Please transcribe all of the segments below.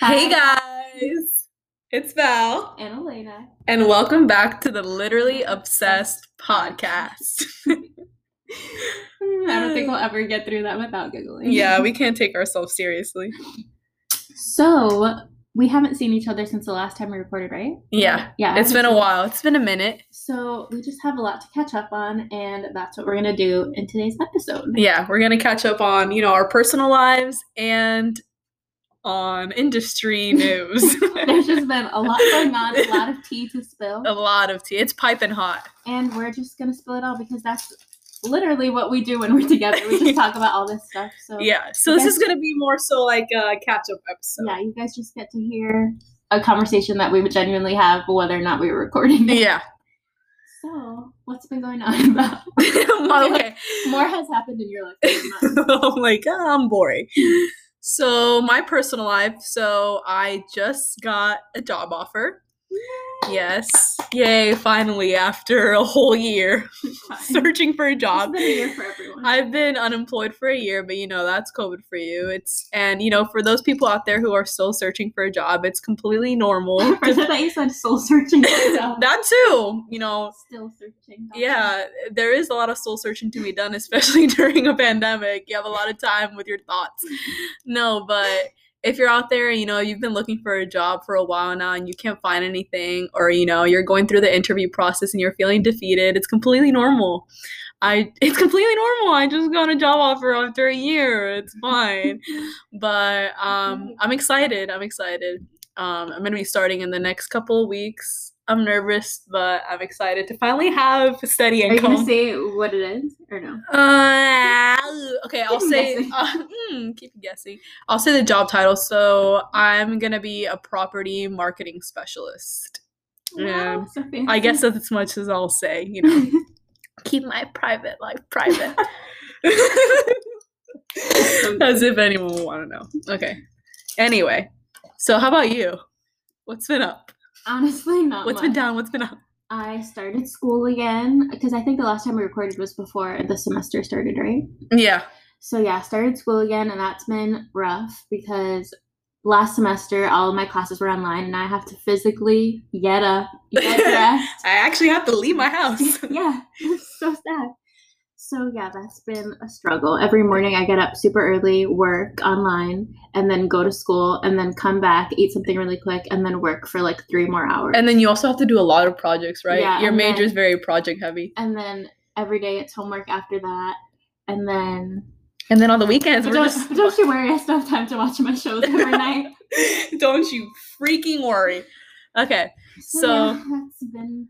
Hey guys, it's Val, and Elena. and welcome back to the Literally Obsessed podcast. I don't think we'll ever get through that without giggling. yeah, we can't take ourselves seriously. So we haven't seen each other since the last time we recorded, right? Yeah, Yeah. It's been a while. It's been a minute. So we just have a lot to catch up on, and that's what we're gonna do in today's episode. Yeah, we're gonna catch up on you know our personal lives and on industry news. There's just been a lot going on, a lot of tea to spill, a lot of tea. It's piping hot. and we're just gonna spill it all because that's literally what we do when we're together. We just talk about all this stuff. So Yeah, so this is gonna be more so like a catch up episode. yeah, you guys just get to hear a conversation that we would genuinely have, whether or not we were recording. it. Yeah. So, what's been going on about? okay. More has happened in your life. I'm like, oh, I'm boring. So, my personal life. So, I just got a job offer. Yes. Yay, finally, after a whole year searching for a It's job. been a year for everyone. I've been unemployed for a year, but you know, that's COVID for you. It's, and you know, for those people out there who are still searching for a job, it's completely normal. I thought you said soul searching. for a job. that too, you know, Still searching. Yeah, there is a lot of soul searching to be done, especially during a pandemic. You have a lot of time with your thoughts. No, but if you're out there, you know, you've been looking for a job for a while now and you can't find anything, or you know, you're going through the interview process and you're feeling defeated, it's completely normal. I it's completely normal. I just got a job offer after a year. It's fine. but um I'm excited. I'm excited. Um I'm gonna be starting in the next couple of weeks. I'm nervous, but I'm excited to finally have steady Are you gonna say what it is or no? Uh, okay, I'll say. Uh, mm, keep guessing. I'll say the job title. So I'm gonna be a property marketing specialist. Yeah. Wow, so. I guess that's as much as I'll say. You know, keep my private life private. as if anyone would want to know. Okay. Anyway, so how about you? What's been up? Honestly not. What's been much. down? What's been up? I started school again because I think the last time we recorded was before the semester started, right? Yeah. So yeah, started school again, and that's been rough because last semester all of my classes were online, and I have to physically get up, get dressed. I actually have to leave my house. yeah, it's so sad. So yeah, that's been a struggle. Every morning I get up super early, work online, and then go to school, and then come back, eat something really quick, and then work for like three more hours. And then you also have to do a lot of projects, right? Yeah, Your major is very project heavy. and then every day it's homework after that, and then And then on the weekends, we're don't, just. don't you worry, I still have time to watch my shows every night. Don't you freaking worry. Okay, So- yeah, that's been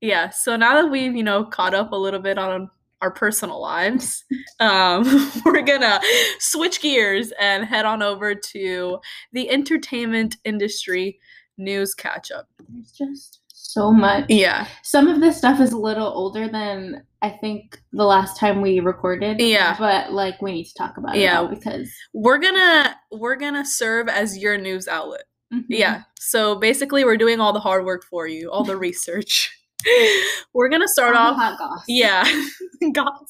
yeah. So now that we've, you know, caught up a little bit on our personal lives, um, we're gonna switch gears and head on over to the entertainment industry news catch up. There's just so much. Yeah. Some of this stuff is a little older than I think the last time we recorded. Yeah. But like we need to talk about it Yeah. all because We're gonna we're gonna serve as your news outlet. Mhm. Yeah. So basically, we're doing all the hard work for you, all the research. we're gonna start the off. hot goss. Yeah, gossip.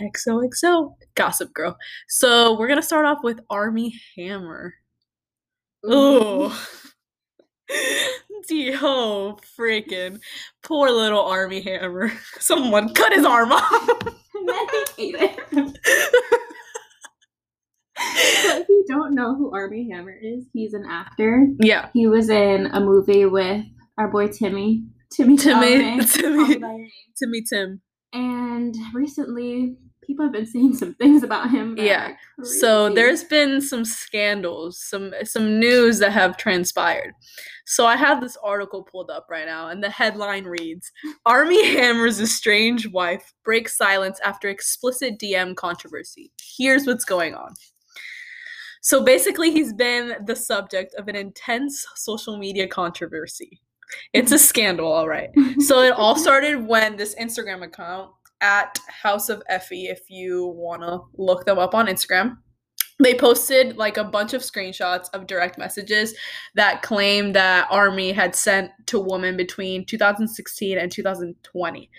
XOXO, Gossip Girl. So we're gonna start off with Armie Hammer. Ooh. Yo, freaking poor little Armie Hammer. Someone cut his arm off. and then he ate it. So if you don't know who Armie Hammer is, he's an actor. yeah, He was in a movie with our boy Timmy. Timmy. Timmy, Chalamet, Timmy. Call Me by Your Timmy Tim. And recently, people have been saying some things about him. Yeah. So there's been some scandals, some some news that have transpired. So I have this article pulled up right now, and the headline reads: Armie Hammer's estranged wife breaks silence after explicit DM controversy. Here's what's going on. So basically, he's been the subject of an intense social media controversy. It's a scandal, all right. So it all started when this Instagram account at House of Effie, if you want to look them up on Instagram, they posted like a bunch of screenshots of direct messages that claimed that Armie had sent to women between 2016 and 2020.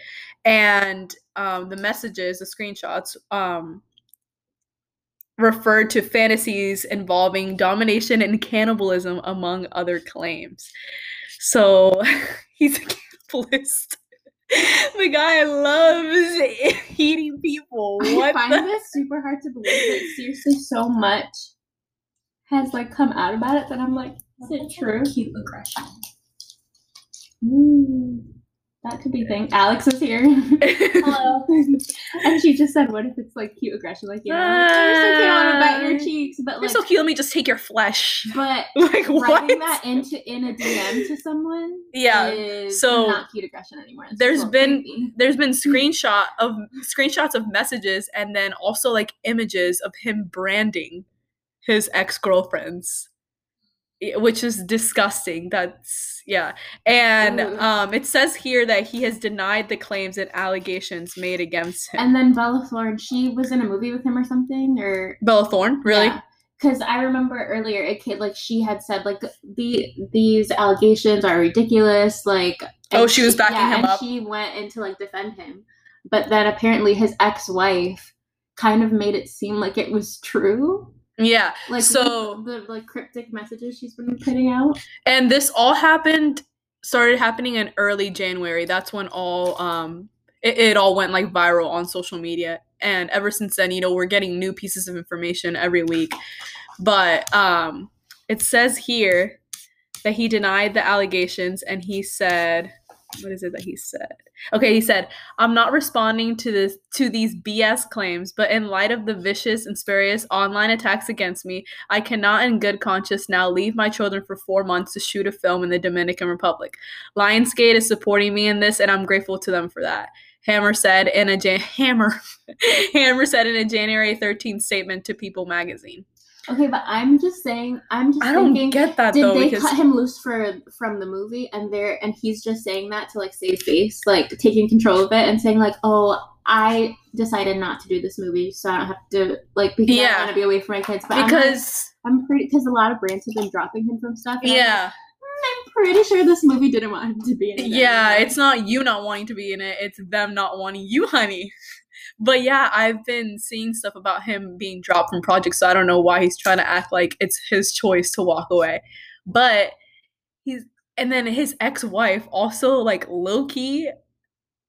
And um, the messages, the screenshots, um, referred to fantasies involving domination and cannibalism, among other claims. So he's a cannibalist. the guy loves eating people. What I find the- this super hard to believe that seriously so much has like come out about it that I'm like, is it true? Cute aggression. Mm, that could be thing. Alex is here. Hello. and she just said, "What if it's like cute aggression? Like you know, you're so cute, I want to bite your cheeks, but You're like, so cute. Let me just take your flesh. but Like what? writing that into in a DM to someone, Yeah, is so not cute aggression anymore. It's there's been- creepy. There's been screenshot of screenshots of messages and then also like images of him branding his ex girlfriends, which is disgusting. That's yeah, and um, it says here that he has denied the claims and allegations made against him. And then Bella Thorne, she was in a movie with him or something, or Bella Thorne, really? Yeah. Because I remember earlier, it kid like she had said like the these allegations are ridiculous. Like, Oh, she was backing him and up? She went in to like defend him, but then apparently his ex wife kind of made it seem like it was true. Yeah. Like So- the, the like cryptic messages she's been putting out. and this all happened started happening in early january that's when all um it, it all went like viral on social media and ever since then you know we're getting new pieces of information every week but um it says here that he denied the allegations and he said what is it that he said okay he said i'm not responding to this to these bs claims but in light of the vicious and spurious online attacks against me I cannot, in good conscience, now leave my children for four months to shoot a film in the Dominican Republic. Lionsgate is supporting me in this, and I'm grateful to them for that. Hammer said in a Jan- Hammer Hammer said in a January 13th statement to People magazine. Okay, but I'm just saying. I'm just I don't thinking. get that Did though they because cut him loose for from the movie and there and he's just saying that to like save face, like taking control of it and saying like, "Oh, I decided not to do this movie, so I don't have to like because Yeah. I want to be away from my kids." But I'm, like- because I'm, pretty because a lot of brands have been dropping him from stuff. and I'm like, yeah "Mm, I'm pretty sure this movie didn't want him to be in it. yeah anymore." it's not you not wanting to be in it it's them not wanting you honey but yeah i've been seeing stuff about him being dropped from projects so i don't know why he's trying to act like it's his choice to walk away. But he's and then his ex-wife also like low-key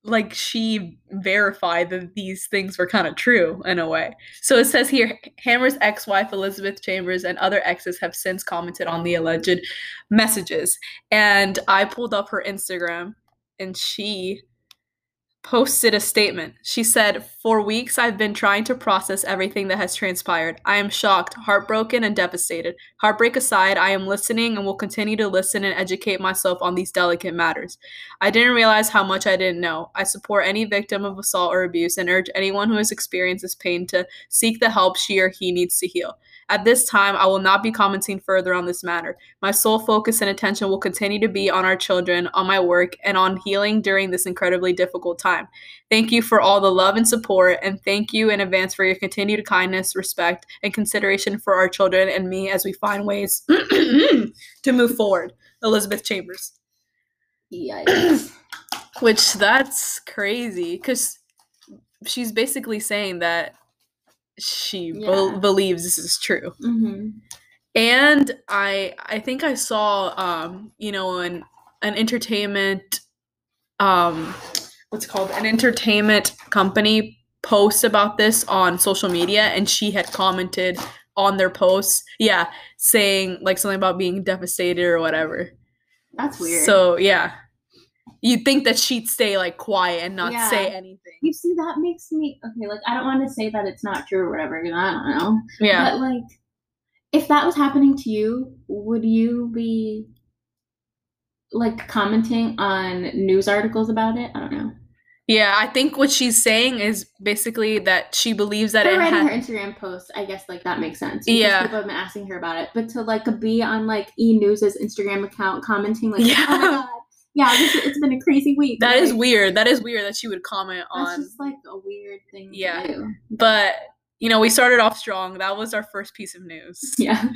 like she verified that these things were kind of true in a way. So it says here hammer's ex-wife elizabeth chambers and other exes have since commented on the alleged messages. And I pulled up her Instagram and she posted a statement. She said, For weeks, I've been trying to process everything that has transpired. I am shocked, heartbroken, and devastated. Heartbreak aside, I am listening and will continue to listen and educate myself on these delicate matters. I didn't realize how much I didn't know. I support any victim of assault or abuse and urge anyone who has experienced this pain to seek the help she or he needs to heal. At this time, I will not be commenting further on this matter. My sole focus and attention will continue to be on our children, on my work, and on healing during this incredibly difficult time. Thank you for all the love and support, and thank you in advance for your continued kindness, respect, and consideration for our children and me as we find ways to move forward. Elizabeth Chambers. Yikes. Which that's crazy because she's basically saying that she Yeah. believes this is true. hmm and i i think i saw um you know an an entertainment um what's called an entertainment company post about this on social media and she had commented on their posts yeah saying like something about being devastated or whatever That's weird. so yeah you'd think that she'd stay like quiet and not say anything you see, that makes me okay. Like, I don't want to say that it's not true or whatever. I don't know. yeah But like, if that was happening to you, would you be like commenting on news articles about it? I don't know. Yeah i think what she's saying is basically that she believes that For it writing ha- her Instagram post, I guess like that makes sense. Yeah. people have been asking her about it, but to like be on like E News's Instagram account commenting like, Yeah. "Oh my god, yeah, this, it's been a crazy week." That is like, weird. That is weird that she would comment on. That's just like a weird thing. Yeah. Do. But you know, we started off strong. That was our first piece of news. Yeah.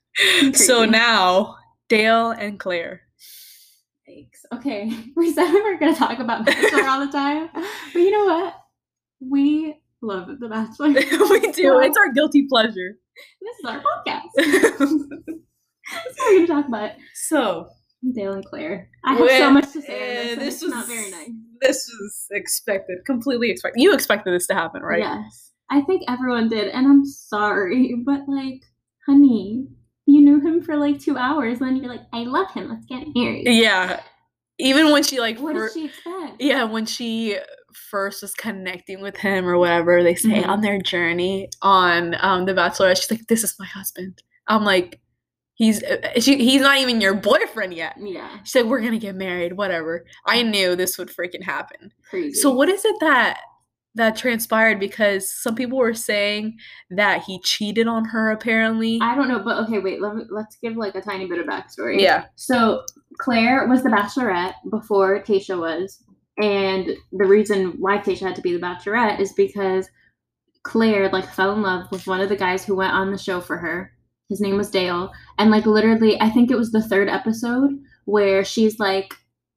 so now Dale and Claire. Okay, we said we were gonna talk about Bachelor all the time, but you know what? We love The Bachelor. we do. It's our guilty pleasure. This is our podcast. What we're gonna talk about. so Dale and Claire. I have so much to say eh, this. and this was not very nice. This was expected, completely expected. You expected this to happen, right? Yes. I think everyone did, and I'm sorry, but like, honey, you knew him for like two hours, then you're like, I love him, let's get married. Yeah. Even when she like What fir- did she expect? Yeah, when she first was connecting with him or whatever they say Mhm. on their journey on um The Bachelor, she's like, "This is my husband." I'm like, "He's uh, she, he's not even your boyfriend yet." Yeah, She said, "We're gonna get married, whatever." I knew this would freaking happen. crazy. So what is it that that transpired? Because some people were saying that he cheated on her. Apparently, I don't know, but okay, wait. Let me, let's give like a tiny bit of backstory. yeah, So Claire was the Bachelorette before Tayshia was, and the reason why Tayshia had to be the Bachelorette is because Claire like fell in love with one of the guys who went on the show for her. His name was Dale, and like literally, I think it was the third episode where she's like,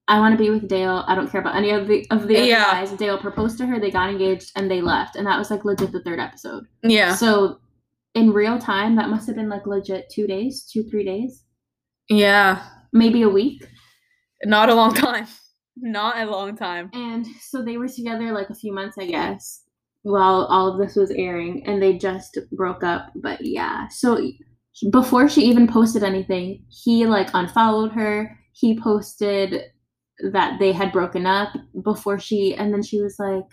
"I want to be with Dale. I don't care about any of the of the other Yeah. guys." Dale proposed to her. They got engaged, and they left, and that was like legit the third episode. yeah, So in real time, that must have been like legit two days, two three days, yeah. maybe a week. Not a long time. Not a long time. And so they were together like a few months, I guess, while all of this was airing, and they just broke up. But yeah, so before she even posted anything, he like unfollowed her. He posted that they had broken up before she, and then she was like,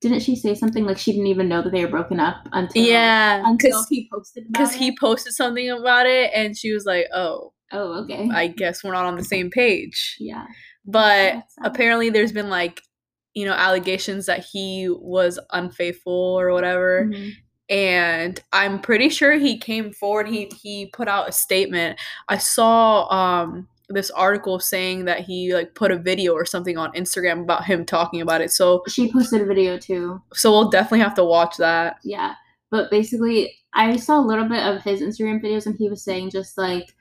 didn't she say something like she didn't even know that they were broken up until Yeah, until because he posted because he posted something about it, and she was like, "Oh, oh okay I guess we're not on the same page." yeah But apparently, there's been like, you know, allegations that he was unfaithful or whatever. Mhm. and I'm pretty sure he came forward. He he put out a statement. I saw um this article saying that he like put a video or something on Instagram about him talking about it. So she posted a video too so we'll definitely have to watch that. yeah but basically i saw a little bit of his instagram videos and he was saying just like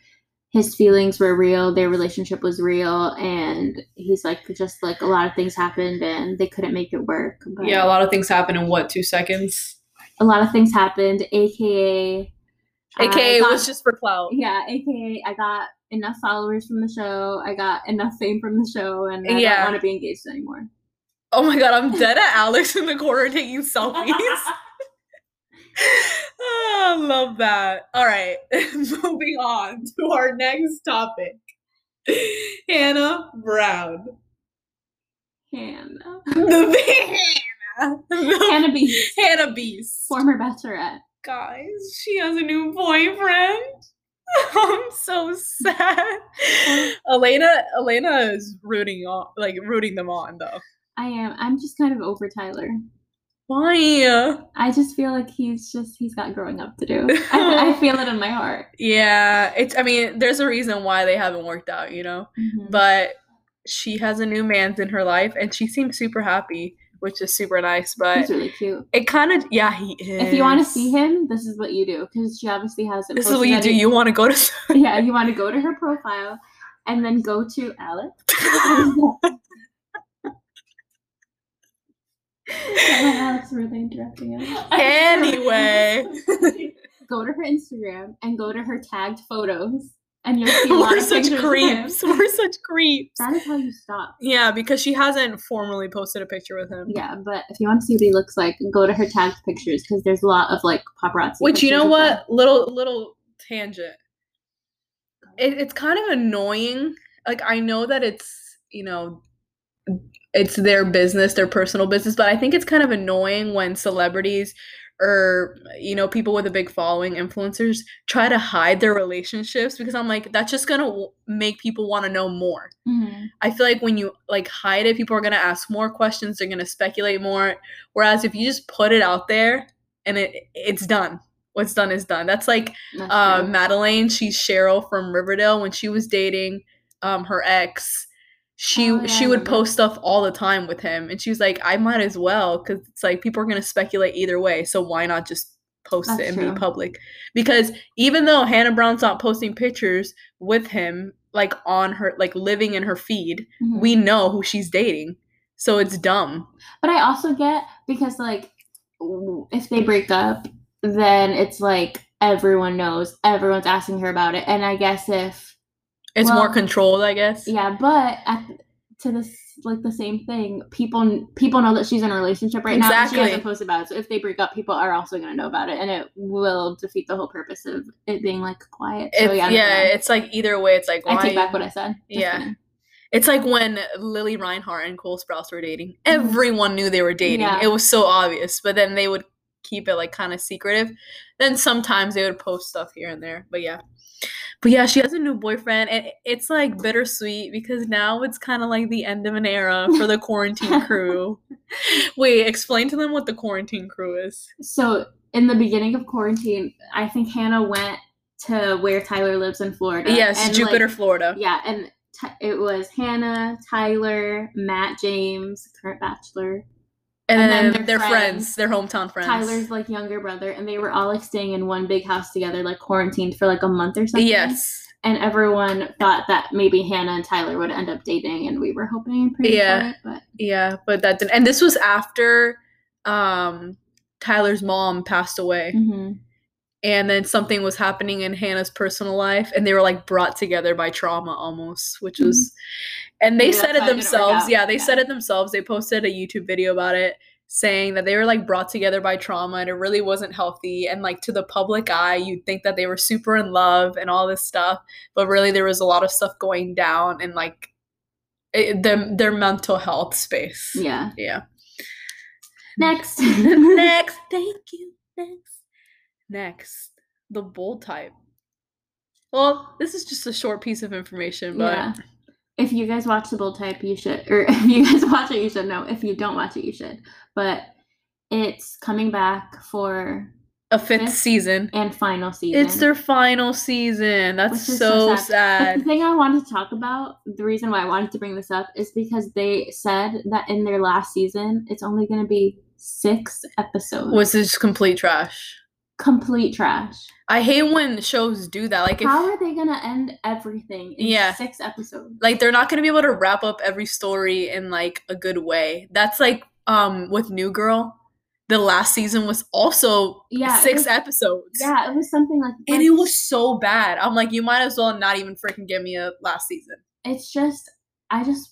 his feelings were real their relationship was real and he's like just like a lot of things happened and they couldn't make it work but Yeah, a lot of things happen in what two seconds. a lot of things happened aka AKA it got- was just for clout. yeah aka i got enough followers from the show i got enough fame from the show and i Yeah. don't want to be engaged anymore Oh my god, I'm dead at Alex in the corner taking selfies. oh, ah, I love that. All right, moving on to our next topic. Hannah Brown. hannah The Hannah. The hannah b Hannah Beast. former bachelorette Guys, she has a new boyfriend. I'm so sad. Elena, Elena is rooting on, like rooting them on though. i am i'm just kind of over tyler Why? I just feel like he's just he's got growing up to do. I, I feel it in my heart. Yeah, it's. I mean, there's a reason why they haven't worked out, you know. Mm-hmm. But she has a new man in her life, and she seems super happy, which is super nice. But he's really cute. it kind of, yeah, he is. If you want to see him, this is what you do because she obviously hasn't. this is what you do. You want to go to. yeah, you want to go to her profile, and then go to Alex. Alex really interrupting us. anyway, Go to her Instagram and go to her tagged photos, and you'll see a lot we're such pictures of him. creeps. We're such creeps. That is how you stop. Yeah, because she hasn't formally posted a picture with him. Yeah, but if you want to see what he looks like, go to her tagged pictures because there's a lot of like paparazzi. Which you know what? Little little tangent. It, it's kind of annoying. Like I know that it's you know, it's their business, their personal business, but I think it's kind of annoying when celebrities or you know people with a big following, influencers, try to hide their relationships because I'm like that's just gonna w- make people want to know more. Mhm. I feel like when you like hide it, people are gonna ask more questions. They're gonna speculate more. Whereas if you just put it out there and it it's done, what's done is done. That's like That's uh, true. Madelaine. She's Cheryl from Riverdale. When she was dating um her ex, she Oh, yeah, she would post stuff all the time with him, and she was like, I might as well because it's like people are gonna speculate either way. So why not just post That's it and true. be public? Because even though Hannah Brown's not posting pictures with him, like on her like living in her feed, Mhm. we know who she's dating. So it's dumb. But I also get because like if they break up, then it's like everyone knows, everyone's asking her about it, and I guess if It's more controlled, I guess. yeah, but at, to this like the same thing, people people know that she's in a relationship right now. and She Exactly. hasn't posted about it, so if they break up, people are also gonna know about it, and it will defeat the whole purpose of it being like quiet. So yeah, yeah, it's like either way, it's like why I take back what I said. Yeah. kidding. It's like when Lili Reinhart and Cole Sprouse were dating. Everyone knew they were dating. Mm-hmm. Yeah. It was so obvious, but then they would keep it like kind of secretive. Then sometimes they would post stuff here and there. But yeah. But yeah, she has a new boyfriend and it's like bittersweet because now it's kind of like the end of an era for the quarantine crew. Wait, explain to them what the quarantine crew is. So in the beginning of quarantine, I think Hannah went to where Tyler lives in Florida. yes, and, Jupiter, like, Florida. yeah, and t- it was Hannah, Tyler, Matt James, current bachelor, And, and then then their their friends, friends. their hometown friends. Tyler's like younger brother, and they were all like staying in one big house together, like quarantined for like a month or something. Yes. And everyone thought that maybe Hannah and Tyler would end up dating, and we were hoping and praying Yeah. for it, but Yeah, but that didn't. And this was after um Tyler's mom passed away, mhm. and then something was happening in Hannah's personal life, and they were like brought together by trauma almost, which was. And they Maybe said it themselves. Yeah, they Yeah. said it themselves. They posted a YouTube video about it saying that they were like brought together by trauma and it really wasn't healthy and like to the public eye you'd think that they were super in love and all this stuff but really there was a lot of stuff going down in like it, their, their mental health space yeah. yeah Next. next thank you next next the bold type well this is just a short piece of information but Yeah. If you guys watch the bold type, you should. Or if you guys watch it, you should know. If you don't watch it, you should. But it's coming back for a fifth Fifth season and final season. it's their final season that's so, so sad. sad, the thing I wanted to talk about, the reason why I wanted to bring this up is because they said that in their last season, it's only going to be six episodes. was just complete trash complete trash. i hate when shows do that like if How are they going to end everything in Yeah. six episodes? like they're not going to be able to wrap up every story in like a good way that's like um with new girl the last season was also Yeah, six was- episodes Yeah, it was something like and it was so bad i'm like you might as well not even freaking give me a last season It's just, I just.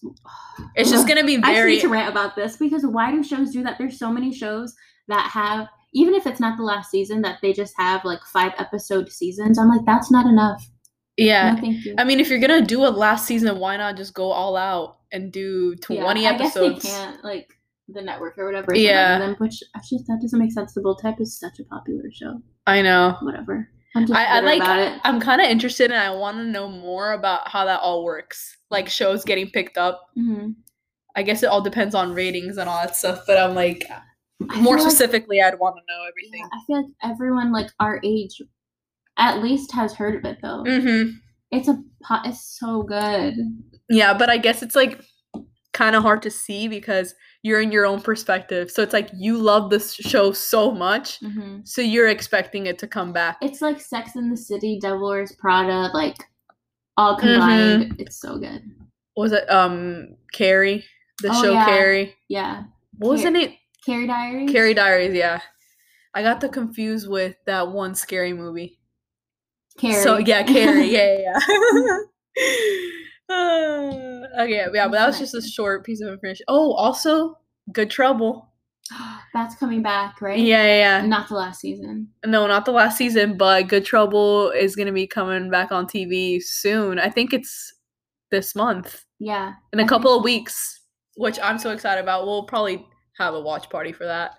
it's just gonna be I just need to rant about this because why do shows do that? There's so many shows that have, even if it's not the last season, that they just have like five episode seasons. I'm like, that's not enough. yeah No, thank you. i mean if you're gonna do a last season why not just go all out and do 20 yeah, episodes I guess they can't, like the network or whatever. Yeah. Them, which actually that doesn't make sense. The Bold Type is such a popular show. i know Whatever. I'm just I, I like i'm kind of interested and i want to know more about how that all works like shows getting picked up Mhm. I guess it all depends on ratings and all that stuff, but I'm like I more like- specifically I'd want to know yeah, everything. I feel like everyone like our age, at least has heard of it though. Mhm. It's a po- it's so good. Yeah, but I guess it's like kind of hard to see because you're in your own perspective. So it's like you love this show so much, hmm so you're expecting it to come back. It's like Sex in the City, Devil Wears Prada, like all Mm-hmm. combined. It's so good. What was it um Carrie? The Oh, show yeah. Carrie. Yeah, wasn't it? Carrie Diaries. Carrie Diaries, yeah. I got the confused with that one scary movie. Carrie. So yeah, Carrie, yeah, yeah. yeah. Uh, okay, yeah, but that was just a short piece of information. Oh, also, Good Trouble. That's coming back, right? Yeah, yeah, yeah. Not the last season. No, not the last season, but Good Trouble is gonna be coming back on TV soon. I think it's this month, Yeah. in a I couple of weeks, which I'm so excited about. We'll probably have a watch party for that,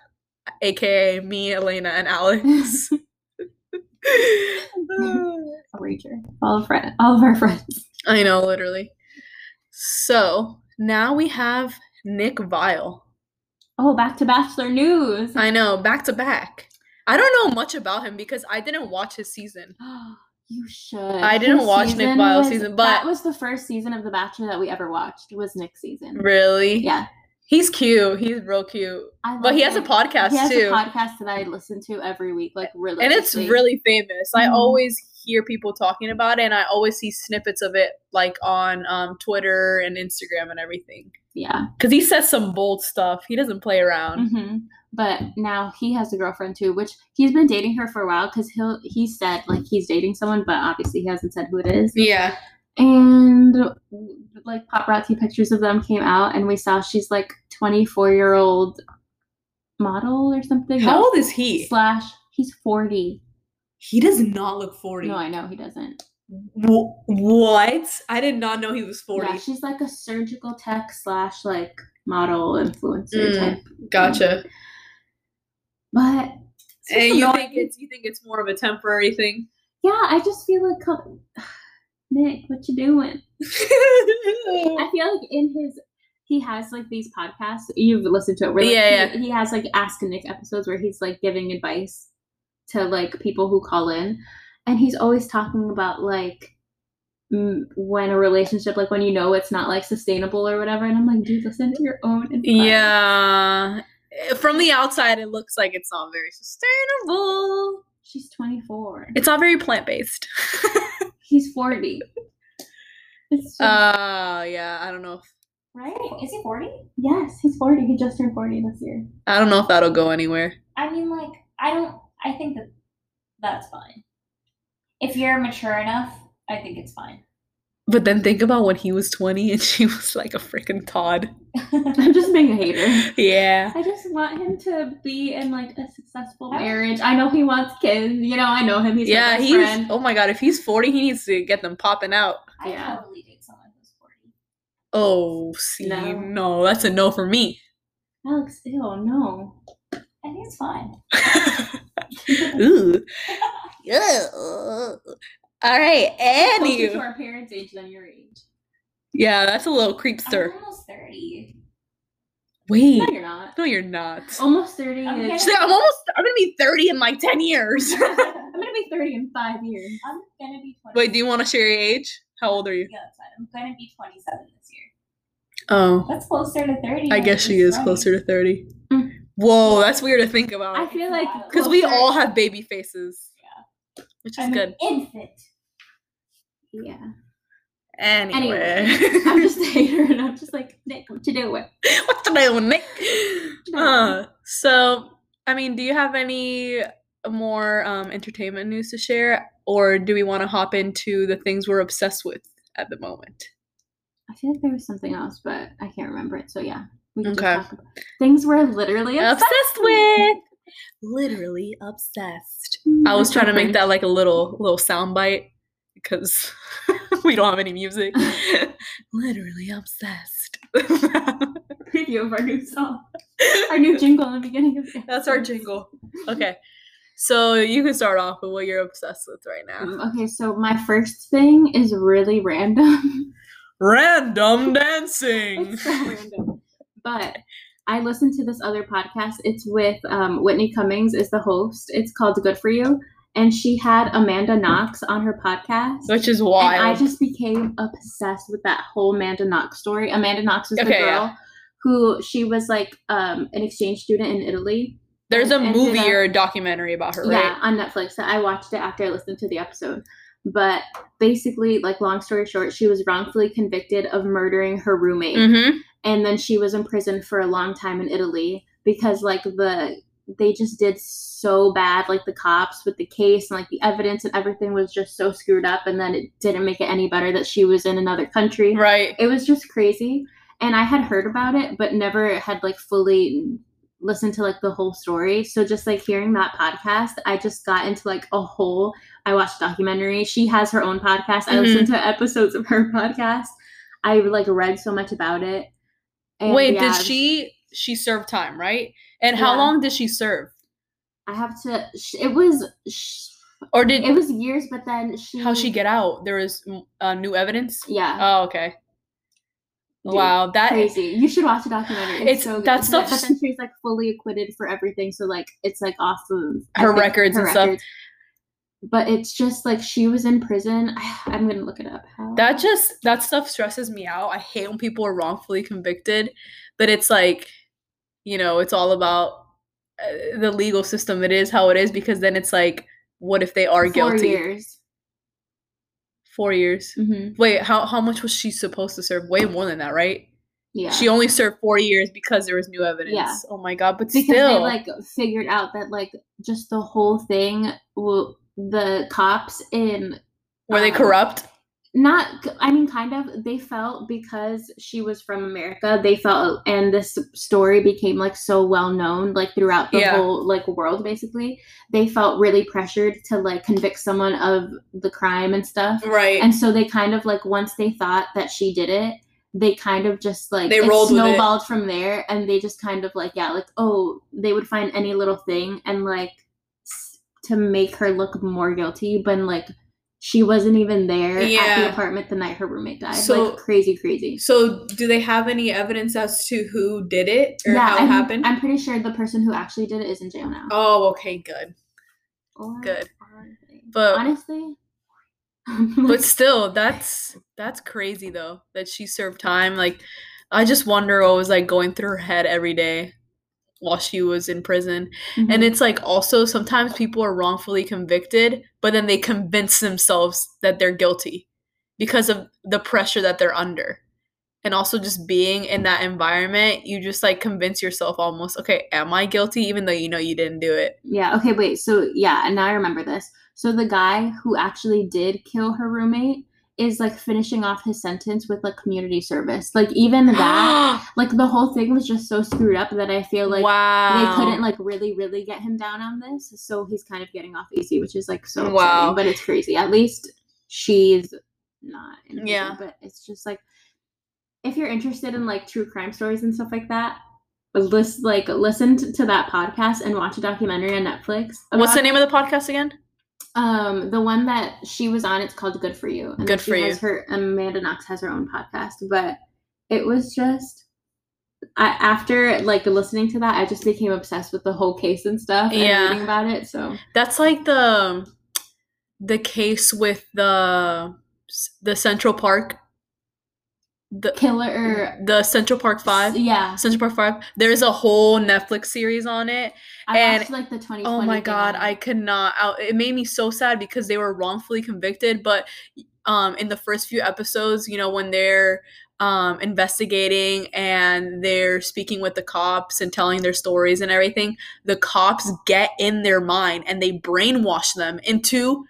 aka me, Elena, and Alex. A rager. All of friend, all of our friends. I know, literally. So now we have Nick Viall. Oh, back to Bachelor news. I know, back to back. I don't know much about him because I didn't watch his season. you should. I didn't His watch Nick Viall's season, that but- was the first season of The Bachelor that we ever watched. Was Nick's season. Really? Yeah, He's cute. He's real cute. I But he has a podcast He has too. a podcast that I listen to every week, like really. and it's really famous. I Mhm. always hear people talking about it and I always see snippets of it like on um, Twitter and Instagram and everything. yeah. Cuz he says some bold stuff. He doesn't play around. hmm but now he has a girlfriend too, which he's been dating her for a while because he'll he said like he's dating someone, but obviously he hasn't said who it is. Yeah. And like paparazzi pictures of them came out, and we saw she's like twenty four year old model or something. How No, old is he? Slash, he's forty. He does not look 40. No, I know he doesn't. Wh- what? I did not know he was 40. Yeah, she's like a surgical tech slash like model influencer Mm, type. Gotcha. But it's just And you annoying. think it's you think it's more of a temporary thing? yeah, I just feel like Nick, what you doing? I feel like in his he has like these podcasts you've listened to it where like, Yeah, he, he has like ask Nick episodes where he's like giving advice to like people who call in and he's always talking about like mm, when a relationship like when you know it's not like sustainable or whatever and I'm like dude listen to your own advice. Yeah. From the outside it looks like it's not very sustainable. she's 24 It's not very plant-based. he's 40 it's just, uh yeah, I don't know if Right? Is he 40? yes he's 40 he just turned 40 this year I don't know if that'll go anywhere. I mean, like, I don't, I think that that's fine. If you're mature enough, I think it's fine. But then think about when he was 20 and she was like a freaking Todd. I'm just being a hater Yeah. I just want him to be in like a successful marriage. I know he wants kids. You know, I know him. He's yeah, my best he's friend. oh my god, if he's 40, he needs to get them popping out. I Yeah. totally date someone who's 40. Oh, see, No. no, that's a no for me. Alex, ew, no. I think it's fine. Ooh. Yeah. All right, Closer to Annie. our parents' age than your age. Yeah, that's a little creepster. I'm almost 30. Wait, No, you're not. no, you're not. Almost 30 I'm She's like, I'm almost. I'm gonna be 30 in like 10 years. I'm gonna be 30 in five years. I'm gonna be 20. Wait, do you want to share your age? How old are you? Yeah, that's fine. I'm gonna be 27 this year. Oh, That's closer to 30. I guess she is right. closer to 30. Mm. Whoa, that's weird to think about. I feel like Because we all have baby faces. Yeah. Which is I'm good. an infant. Yeah. Anyway. I'm just a hater, and I'm just like, Nick, what you doing? What's the name, Nick? doing? Uh, so, I mean, do you have any more um, entertainment news to share? Or do we want to hop into the things we're obsessed with at the moment? I feel like there was something else, but I can't remember it. So yeah, we can Okay. talk about things we're literally obsessed, Obsessed with. Literally obsessed. Mm-hmm. I was trying to make that like a little little sound bite because we don't have any music. Literally obsessed. preview of our new song, our new jingle in the beginning of the That's our jingle. Okay. So you can start off with what you're obsessed with right now. Okay, so my first thing is really random. Random dancing. so random, but I listened to this other podcast. It's with um, Whitney Cummings is the host. It's called Good for You, and she had Amanda Knox on her podcast. Which is And wild. I just became obsessed with that whole Amanda Knox story. Amanda Knox is the Okay, girl yeah. who she was like um, an exchange student in Italy. There's a movie up- or a documentary about her, Yeah, right? on Netflix. I watched it after I listened to the episode. But basically, like long story short, she was wrongfully convicted of murdering her roommate, Mm-hmm. and then she was in prison for a long time in Italy because like the they just did so bad, like the cops with the case and like the evidence and everything was just so screwed up, and then it didn't make it any better that she was in another country. Right. It was just crazy, and I had heard about it, but never had like fully listened to like the whole story. So just like hearing that podcast, I just got into like a whole. I watched documentary. She has her own podcast. I Mhm. listened to episodes of her podcast. I like read so much about it. And, Wait, yeah, did she she served time, right? And how Yeah. long did she serve? I have to. It was. sh- Or did It was years, but then she. how she get out? There was mm, uh, new evidence. Yeah. Oh, okay. Dude, wow, that crazy. You should watch the documentary. It's, It's- so good. that stuff's- But then she's like fully acquitted for everything, so like it's like off of I Her think, records and stuff. But it's just like she was in prison. I'm gonna look it up. How? that just that stuff stresses me out. I hate when people are wrongfully convicted, but it's like, you know, it's all about uh, the legal system. It is how it is because then it's like, what if they are Four guilty? years. Four years. hmm Wait, how how much was she supposed to serve? Way more than that, right? Yeah. She only served four years because there was new evidence. Yeah. Oh my god, but because still. they like figured out that like just the whole thing will the cops in were they um, corrupt? not i mean kind of they felt because she was from america they felt and this story became like so well known like throughout the Yeah. whole like world basically they felt really pressured to like convict someone of the crime and stuff Right. and so they kind of like once they thought that she did it they kind of just like They rolled snowballed from there and they just kind of like yeah like oh they would find any little thing and like to make her look more guilty but like she wasn't even there at the apartment the night her roommate died So- like crazy crazy so, do they have any evidence as to who did it or how it I'm, happened? I'm pretty sure the person who actually did it is in jail now oh, okay, good. Or good. But honestly but still, that's that's crazy though that she served time. Like, I just wonder what was like going through her head every day while she was in prison. Mm-hmm. And it's like also sometimes people are wrongfully convicted, but then they convince themselves that they're guilty because of the pressure that they're under. And also just being in that environment, you just like convince yourself almost, okay, am I guilty even though you know you didn't do it? Yeah, okay, wait. So, yeah, and now I remember this. So, the guy who actually did kill her roommate is like finishing off his sentence with like community service. Like, even that, like, the whole thing was just so screwed up that I feel like wow. they couldn't like really, really get him down on this. So, he's kind of getting off easy, which is like so Wow. But it's crazy. At least she's not. In prison, Yeah. But it's just like, if you're interested in like true crime stories and stuff like that, list like listen to that podcast and watch a documentary on Netflix. What's the name of the podcast again? Um, the one that she was on, it's called Good for You. And Good For she You. Her Amanda Knox has her own podcast, but it was just. I, after like listening to that, I just became obsessed with the whole case and stuff and Yeah. reading about it. So That's like the the case with the the Central Park the killer. the Central Park 5. Yeah, Central Park 5. There's a whole Netflix series on it. I and- watched like the twenty. Oh my god, I could not. I, it made me so sad because they were wrongfully convicted. But um, in the first few episodes, you know, when they're um, investigating and they're speaking with the cops and telling their stories and everything, the cops get in their mind and they brainwash them into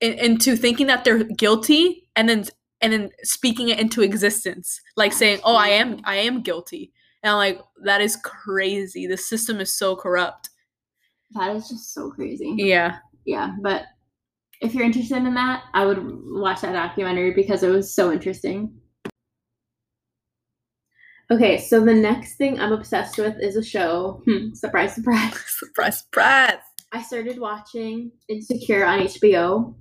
in, into thinking that they're guilty and then and then speaking it into existence, like saying, "Oh, I am I am guilty." And I'm like, that is crazy. The system is so corrupt. That is just so crazy. Yeah. yeah but if you're interested in that i would watch that documentary because it was so interesting okay so the next thing i'm obsessed with is a show Hmm, surprise surprise Surprise, surprise. i started watching insecure on hbo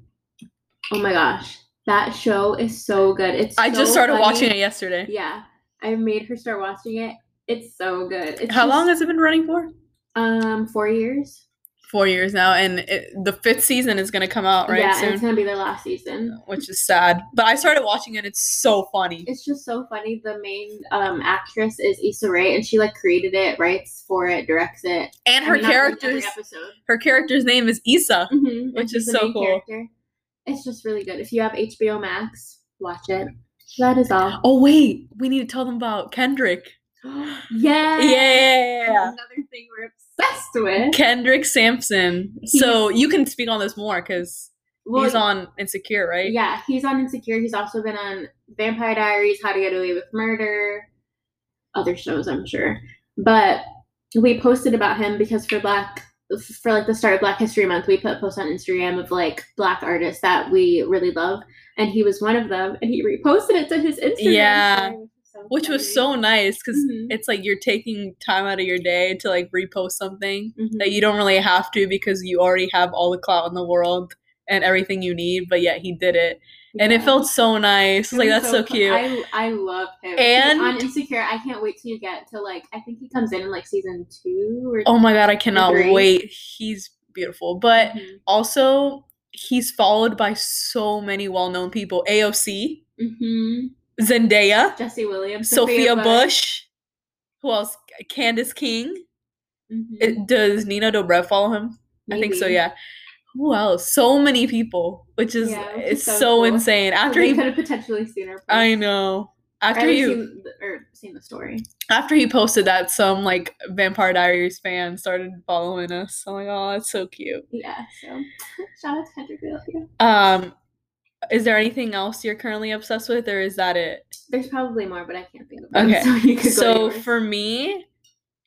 oh my gosh that show is so good it's I so just started funny. watching it yesterday. yeah i made her start watching it it's so good it's How just, long has it been running for? um four years Four years now, and it, the fifth season is gonna come out right yeah and it's gonna be their last season which is sad. But I started watching it; it's so funny. it's just so funny. The main um, actress is Issa Rae, and she like created it, writes for it, directs it. And her like, every character's her character's name is Issa. Mhm, Which is so cool. Character. It's just really good. If you have HBO Max, watch it. That is all. Oh wait, we need to tell them about Kendrick. yeah. Yeah, Another thing we're obsessed with. Kendrick Sampson. So you can speak on this more because Well, he's on Insecure, right? Yeah, he's on Insecure. He's also been on Vampire Diaries, How to Get Away with Murder, other shows, I'm sure. But we posted about him because for Black, for like the start of Black History Month, we put posts on Instagram of like Black artists that we really love, and he was one of them. And he reposted it to his Instagram, Yeah. story, so Which was so nice because Mhm. it's like you're taking time out of your day to like repost something Mhm. that you don't really have to because you already have all the clout in the world and everything you need, but yet he did it. And it felt so nice. It like that's so, fun. cute. I I love him. And- on Insecure, I can't wait till you get to like I think he comes in in like season two or oh my god, I cannot wait. He's beautiful. But Mhm. also he's followed by so many well-known people. AOC, Mhm. Zendaya, Jesse Williams, Sophia Bush. Who else? Candice King. Mhm. It- does Nina Dobrev follow him? I think so, yeah. Who else? So many people, which is Yeah, which it's so, so cool. insane. After he, could have potentially seen her. I know. After you, seen or seen the story. After he posted that, some like Vampire Diaries fans started following us. I'm like, oh, that's so cute. Yeah. So shout out to Kendrick. Um, is there anything else you're currently obsessed with, or is that it? There's probably more, but I can't think of them. Okay. So So for me,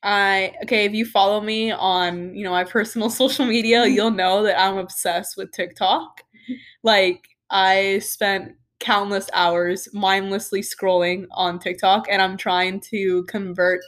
I okay, if you follow me on, you know, my personal social media, Mhm. you'll know that I'm obsessed with TikTok. Like I spent countless hours mindlessly scrolling on TikTok and I'm trying to convert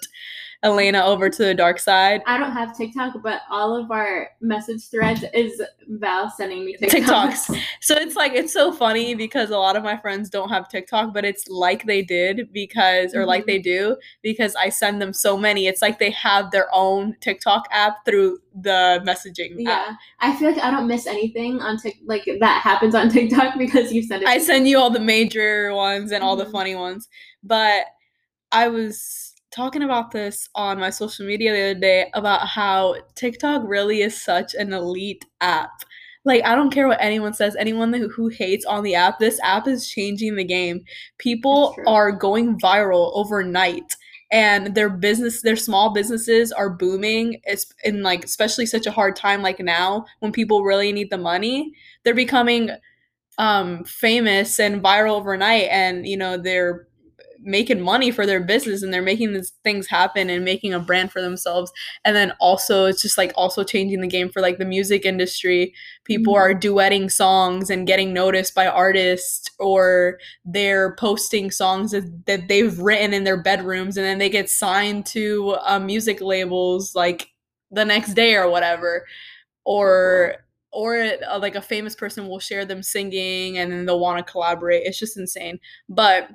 Elena over to the dark side. I don't have TikTok, but all of our message threads is Val sending me TikToks. TikToks. So it's like it's so funny because a lot of my friends don't have TikTok, but it's like they did because or like Mhm. they do because I send them so many. It's like they have their own TikTok app through the messaging app. Yeah, I feel like I don't miss anything on Tik like that happens on TikTok because you send it. I send you all the major ones and all the Mhm. funny ones. But I was talking about this on my social media the other day about how TikTok really is such an elite app. Like I don't care what anyone says, anyone who, who hates on the app, this app is changing the game. People are going viral overnight and their business their small businesses are booming it's in like especially such a hard time like now when people really need the money they're becoming um famous and viral overnight and you know they're making money for their business and they're making these things happen and making a brand for themselves. And then also it's just like also changing the game for like the music industry. People Mhm. are duetting songs and getting noticed by artists or they're posting songs that, that they've written in their bedrooms and then they get signed to uh, music labels like the next day or whatever. Or or uh, like a famous person will share them singing and then they'll want to collaborate. It's just insane. But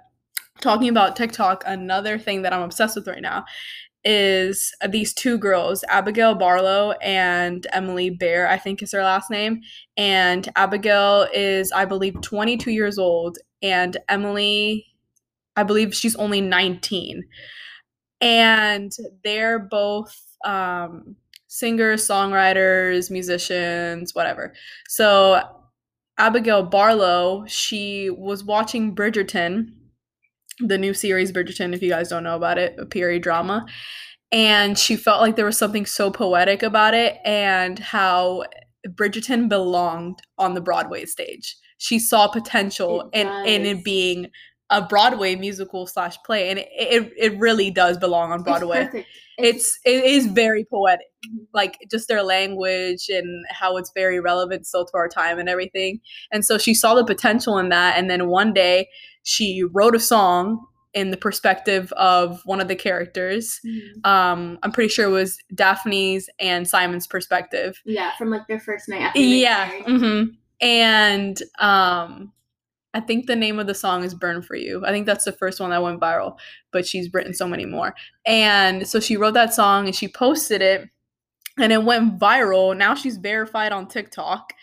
talking about tiktok another thing that i'm obsessed with right now is these two girls abigail barlow and emily bear i think is her last name and abigail is i believe 22 years old and emily i believe she's only 19 and they're both um, singers, songwriters, musicians, whatever. So Abigail Barlow, she was watching Bridgerton, the new series Bridgerton, if you guys don't know about it, a period drama. And she felt like there was something so poetic about it and how Bridgerton belonged on the Broadway stage. She saw potential in, in it being a Broadway musical slash play, and it, it it really does belong on Broadway. It's perfect. It's it is very poetic, Mhm. like just their language and how it's very relevant still to our time and everything. And so she saw the potential in that, and then one day she wrote a song in the perspective of one of the characters. Mhm. Um, I'm pretty sure it was Daphne's and Simon's perspective. yeah, from like their first night after. Yeah. married. hmm And um I think the name of the song is Burn for You. I think that's the first one that went viral, but she's written so many more. And so she wrote that song and she posted it and it went viral. Now she's verified on TikTok.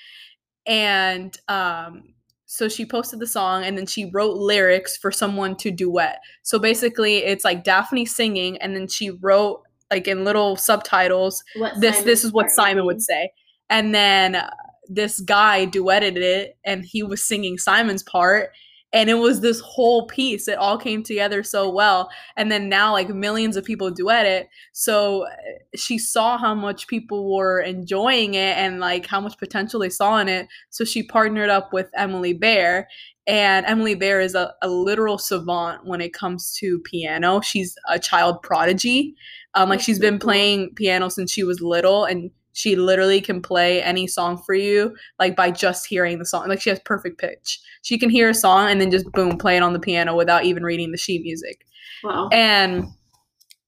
And um so she posted the song and then she wrote lyrics for someone to duet. So basically it's like Daphne singing and then she wrote like in little subtitles What this this is what Simon would say. And then uh, this guy duetted it and he was singing Simon's part and it was this whole piece. It all came together so well. And then now like millions of people duet it. So uh, she saw how much people were enjoying it and like how much potential they saw in it. So she partnered up with Emily Bear and Emily Bear is a, a literal savant when it comes to piano. She's a child prodigy. Um, like she's been playing piano since she was little, and she literally can play any song for you, like by just hearing the song. Like she has perfect pitch. She can hear a song and then just boom, play it on the piano without even reading the sheet music. Wow. And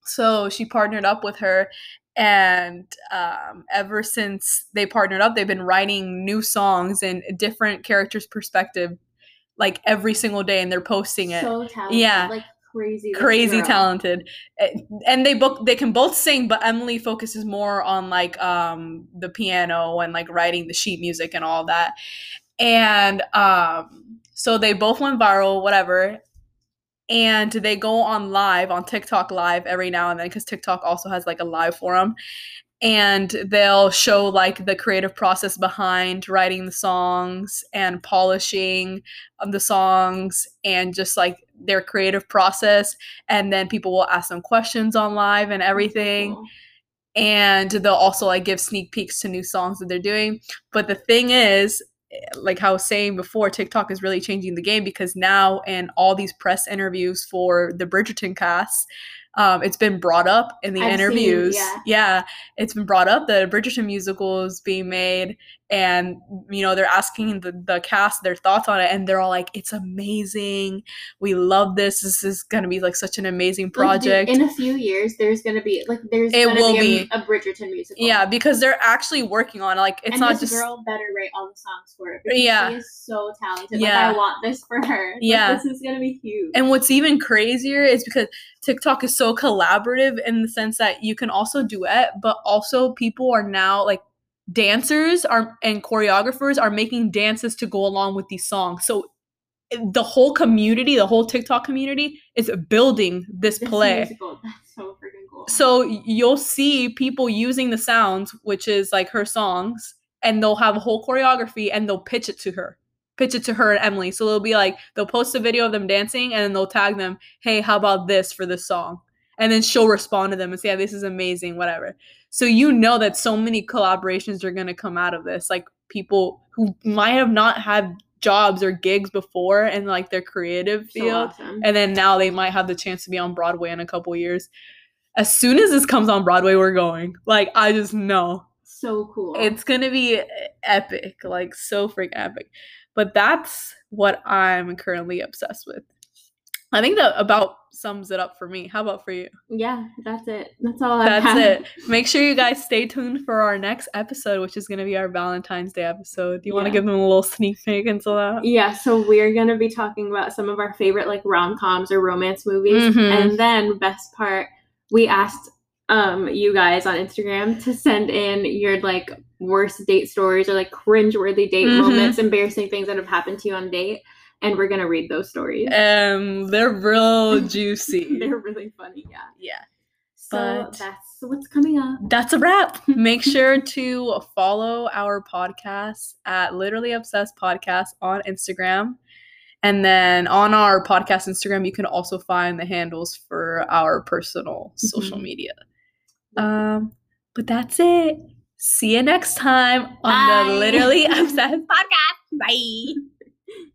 so she partnered up with her. And um, ever since they partnered up, they've been writing new songs in a different characters' perspective, like every single day, and they're posting it so talented. Yeah. Like crazy. crazy talented. And they both they can both sing but emily focuses more on like um the piano and like writing the sheet music and all that. And um so they both went viral whatever. And they go on live on tiktok live every now and then because tiktok also has like a live forum and they'll show like the creative process behind writing the songs and polishing of the songs and just like their creative process and then people will ask them questions on live and everything Cool. and they'll also like give sneak peeks to new songs that they're doing but the thing is eh, like I was saying before, TikTok is really changing the game because now in all these press interviews for the Bridgerton cast, um, it's been brought up in the I've seen, interviews. yeah. it's been brought up that a Bridgerton musical is being made, and you know they're asking the the cast their thoughts on it, and they're all like, "It's amazing. We love this. This is gonna be like such an amazing Like, project." in a few years, there's gonna be like there's It will be, be. A, a Bridgerton musical. yeah, because they're actually working on it. Like it's and not this just girl better write all the songs for it. Because Yeah. she is so talented. Yeah. Like I want this for her. Like, Yeah. this is gonna be huge. And what's even crazier is because TikTok is so collaborative in the sense that you can also duet, but also people are now like dancers are and choreographers are making dances to go along with these songs. So eh, the whole community, the whole TikTok community is building this, This play. musical, that's so freaking cool. So you'll see people using the sounds, which is like her songs, and they'll have a whole choreography and they'll pitch it to her. Pitch it to her and Emily. So they'll be like, they'll post a video of them dancing and then they'll tag them, hey, how about this for this song? And then she'll respond to them and say, yeah, this is amazing, whatever. So you know that so many collaborations are going to come out of this. Like people who might have not had jobs or gigs before in like their creative so field awesome. and then now they might have the chance to be on Broadway in a couple years. As soon as this comes on Broadway, we're going. Like I just know so cool. it's gonna be epic, like so freaking epic. But that's what I'm currently obsessed with. I think that about sums it up for me. How about for you? yeah, that's it. That's all I That's have. it. Make sure you guys stay tuned for our next episode, which is gonna be our Valentine's Day episode. Do you want to give them a little sneak peek into that? Yeah, so we're gonna be talking about some of our favorite like rom coms or romance movies, Mhm. and then best part, we asked um you guys on Instagram to send in your like worst date stories or like cringe-worthy date Mhm. moments, embarrassing things that have happened to you on date, and we're gonna read those stories. Um, they're real juicy. They're really funny, yeah. yeah. So But- that's what's coming up. that's a wrap. Make sure to follow our podcast at Literally Obsessed Podcast on Instagram. And then on our podcast Instagram, you can also find the handles for our personal social Mhm. media. Um, but that's it. See you next time on Bye. the Literally Obsessed Podcast. Bye.